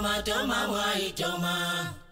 Mwatoma toma mwaitoma. Shinga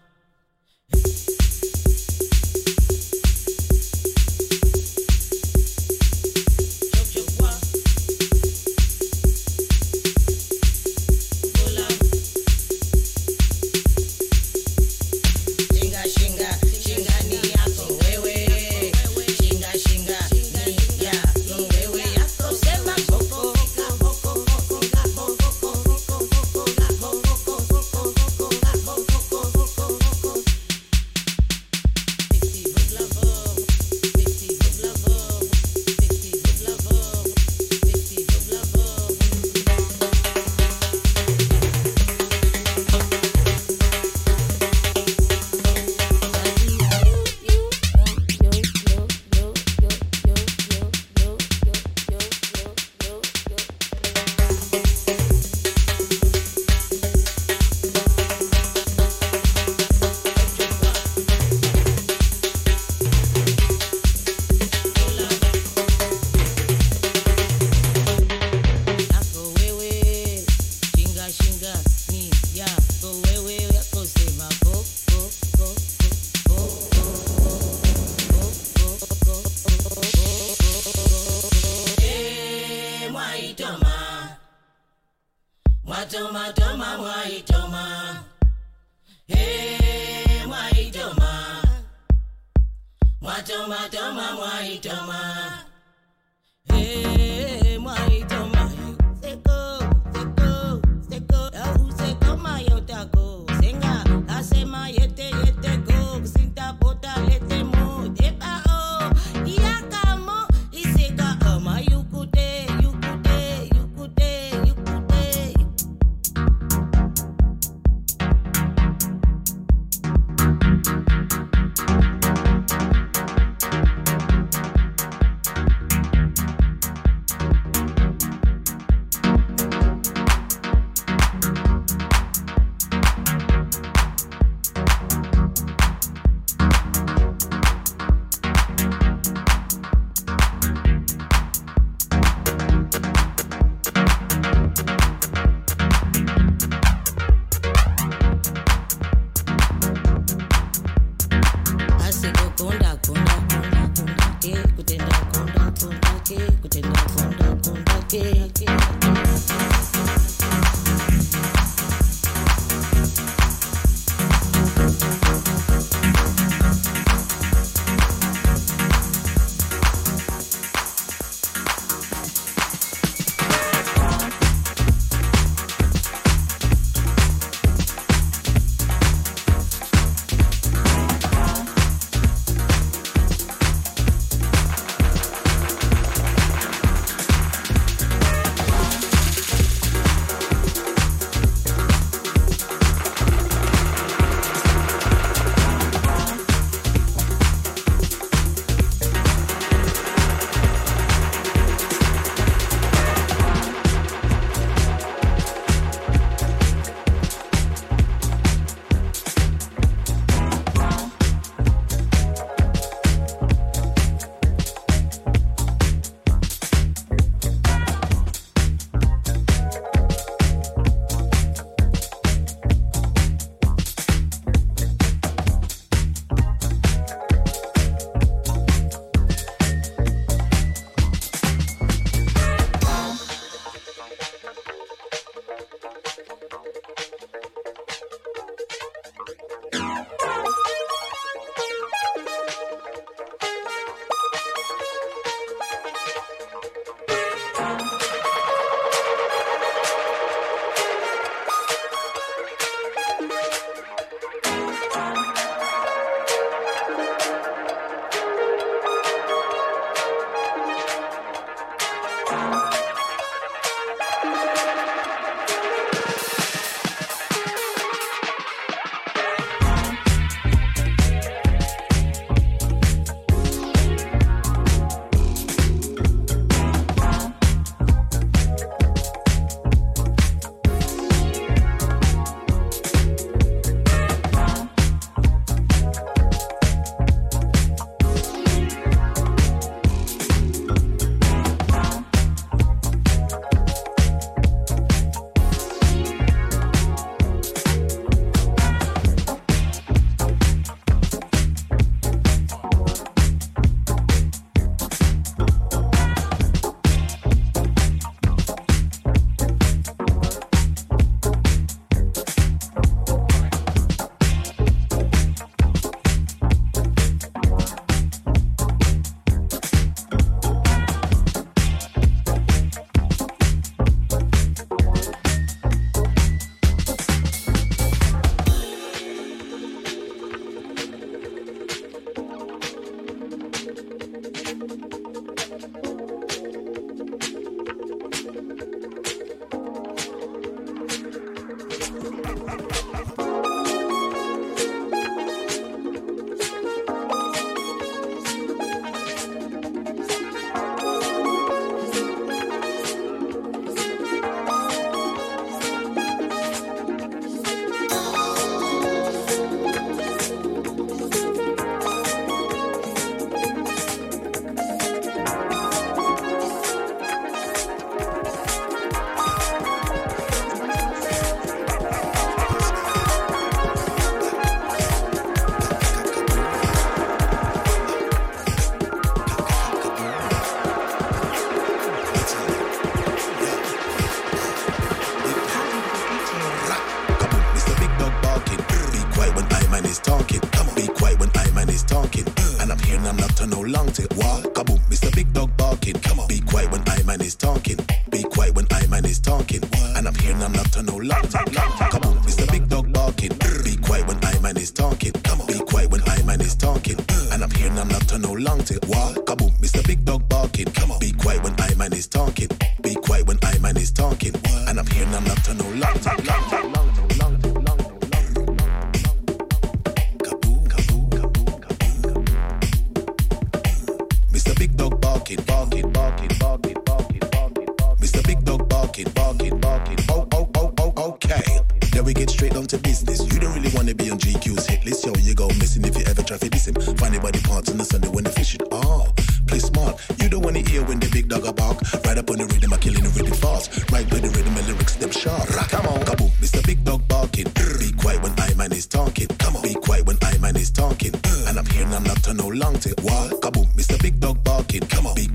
I'm not to no long take. What? Kaboom, Mr. Big Dog barking. Come on. Big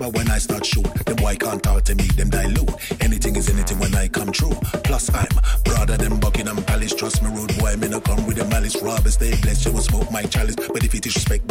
But when I start shoot, them boy can't talk to me, them dilute. Anything is anything when I come true. Plus I'm broader than Buckingham Palace. Trust me, rude boy, me no come with a malice. Robbers, they bless you and smoke my chalice. But if you disrespect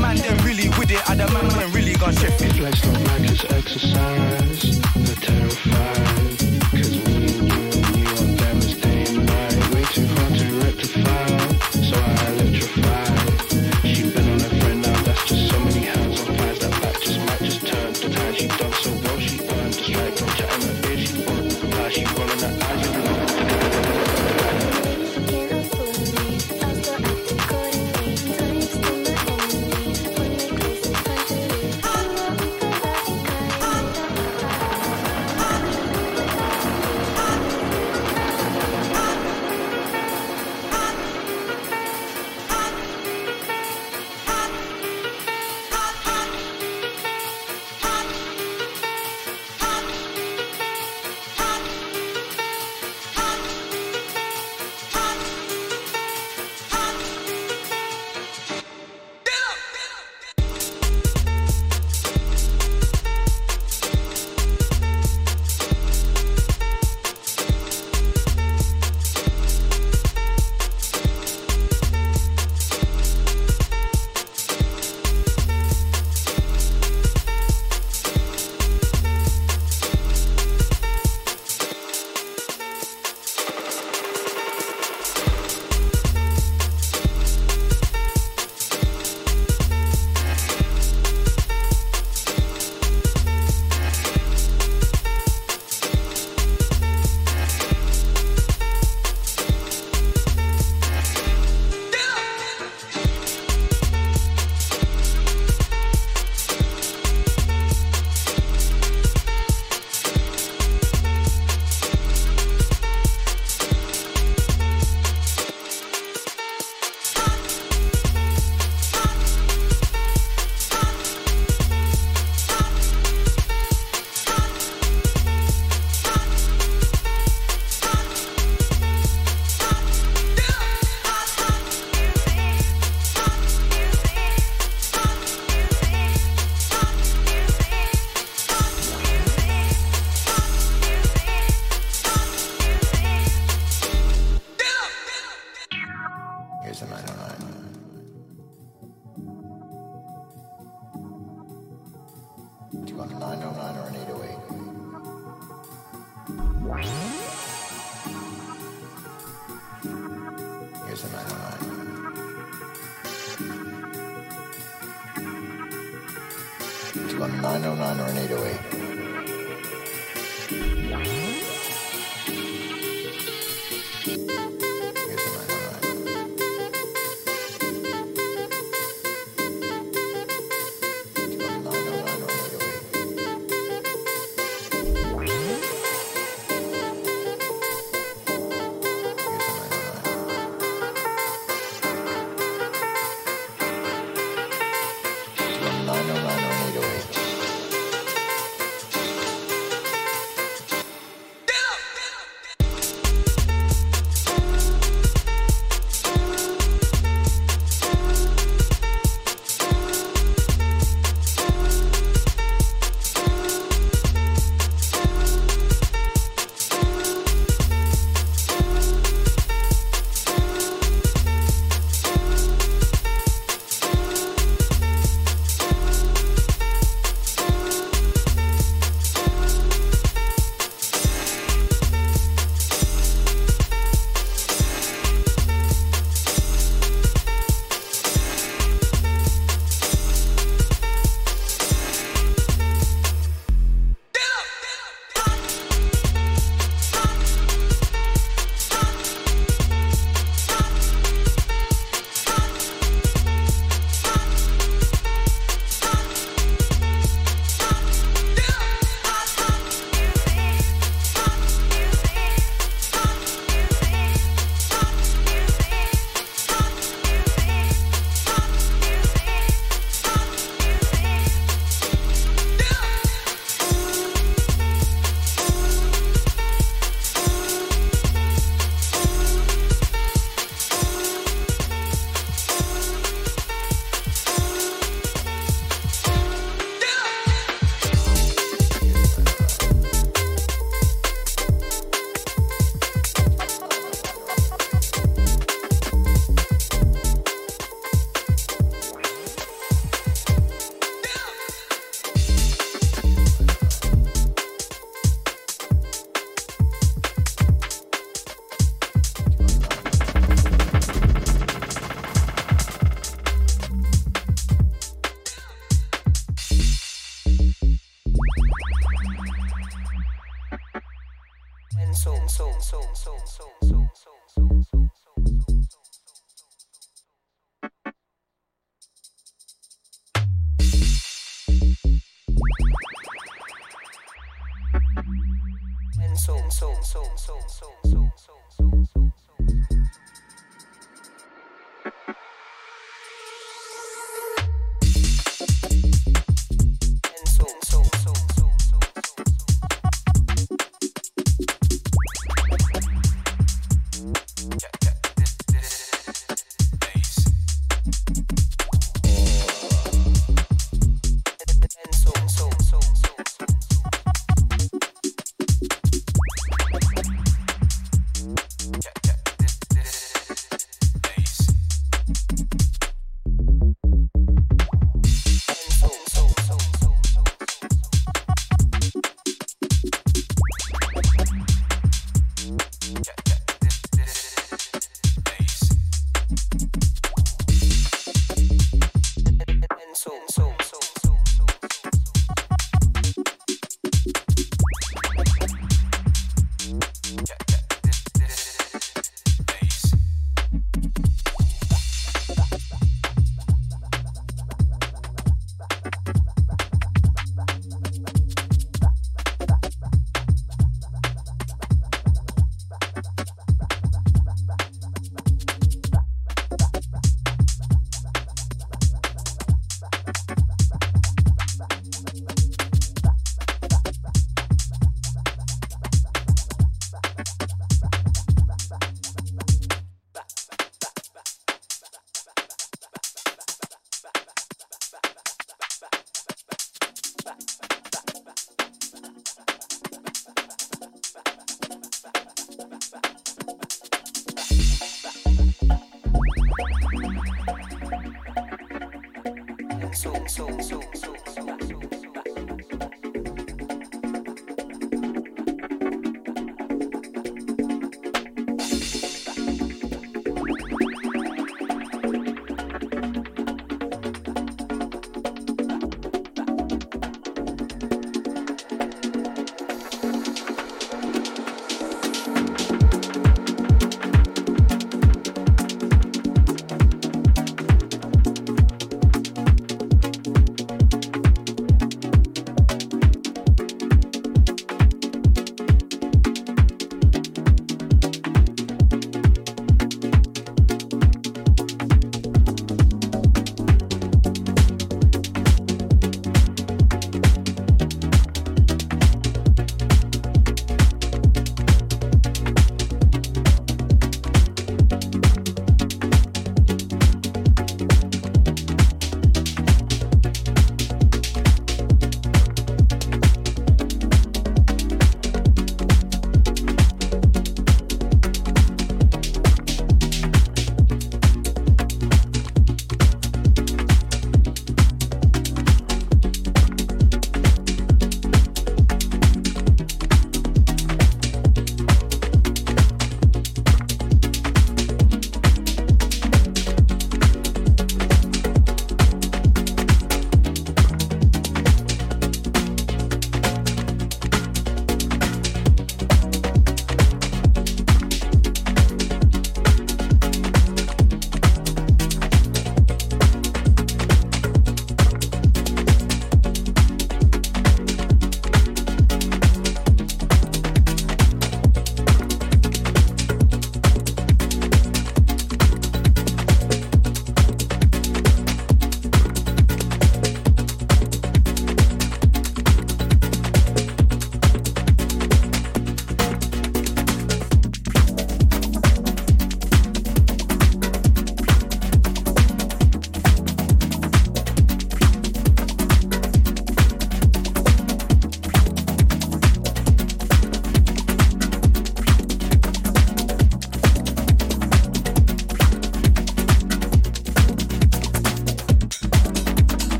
man them really with it, Other the man them really gone chef it. Let's not make exercise.